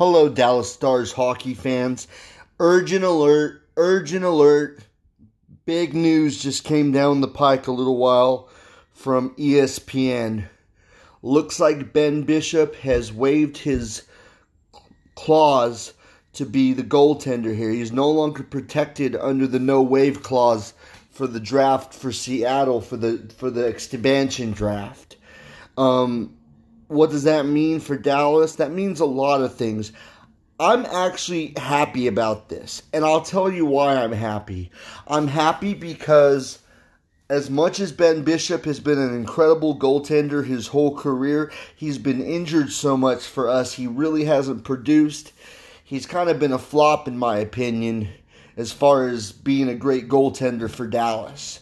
Hello, Dallas Stars hockey fans. Urgent alert, urgent alert. Big news just came down the pike a little while from ESPN. Looks like Ben Bishop has waived his clause to be the goaltender here. He's no longer protected under the no waive clause for the draft for Seattle for the for the expansion draft. Um, what does that mean for Dallas? That means a lot of things. I'm actually happy about this, and I'll tell you why I'm happy. I'm happy because as much as Ben Bishop has been an incredible goaltender his whole career, he's been injured so much for us. He really hasn't produced. He's kind of been a flop, in my opinion, as far as being a great goaltender for Dallas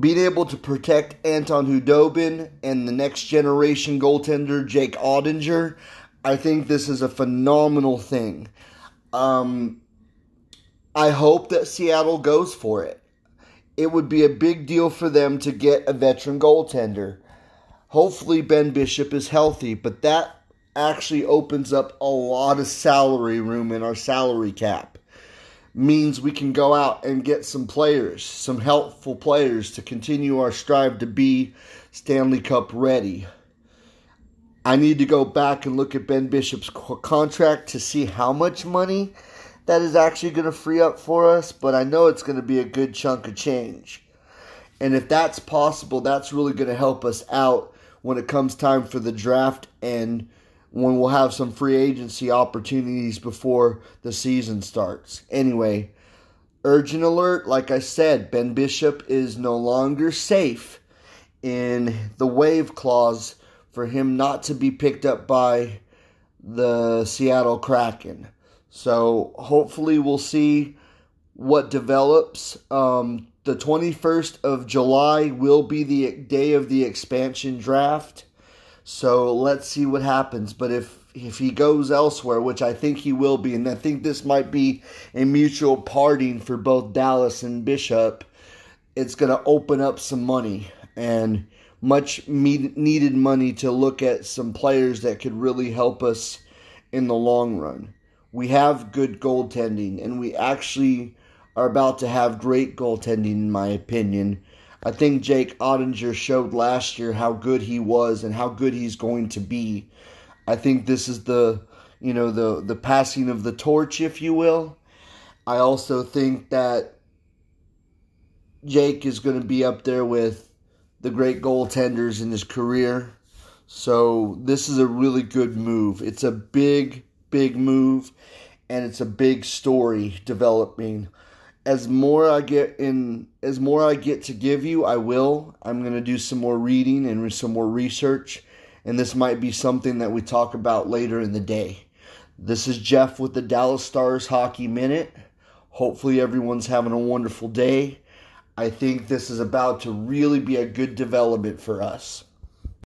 being able to protect Anton Khudobin and the next generation goaltender Jake Oettinger, I think this is a phenomenal thing. Um, I hope that Seattle goes for it. It would be a big deal for them to get a veteran goaltender. Hopefully, Ben Bishop is healthy, but that actually opens up a lot of salary room in our salary cap means we can go out and get some players, some helpful players to continue our strive to be Stanley Cup ready. I need to go back and look at Ben Bishop's contract to see how much money that is actually going to free up for us, but I know it's going to be a good chunk of change. And if that's possible, that's really going to help us out when it comes time for the draft and when we'll have some free agency opportunities before the season starts. Anyway, urgent alert like I said, Ben Bishop is no longer safe in the waive clause for him not to be picked up by the Seattle Kraken. So hopefully we'll see what develops. Um, the 21st of July will be the day of the expansion draft. So let's see what happens. But if if he goes elsewhere, which I think he will be, and I think this might be a mutual parting for both Dallas and Bishop, it's going to open up some money and much needed money to look at some players that could really help us in the long run. We have good goaltending, and we actually are about to have great goaltending, in my opinion. I think Jake Oettinger showed last year how good he was and how good he's going to be. I think this is the you know the the passing of the torch, if you will. I also think that Jake is going to be up there with the great goaltenders in his career. So this is a really good move. It's a big, big move, and it's a big story developing as more I get in as more I get to give you, I will. I'm going to do some more reading and some more research, and this might be something that we talk about later in the day. This is Jeff with the Dallas Stars Hockey Minute. Hopefully everyone's having a wonderful day. I think this is about to really be a good development for us.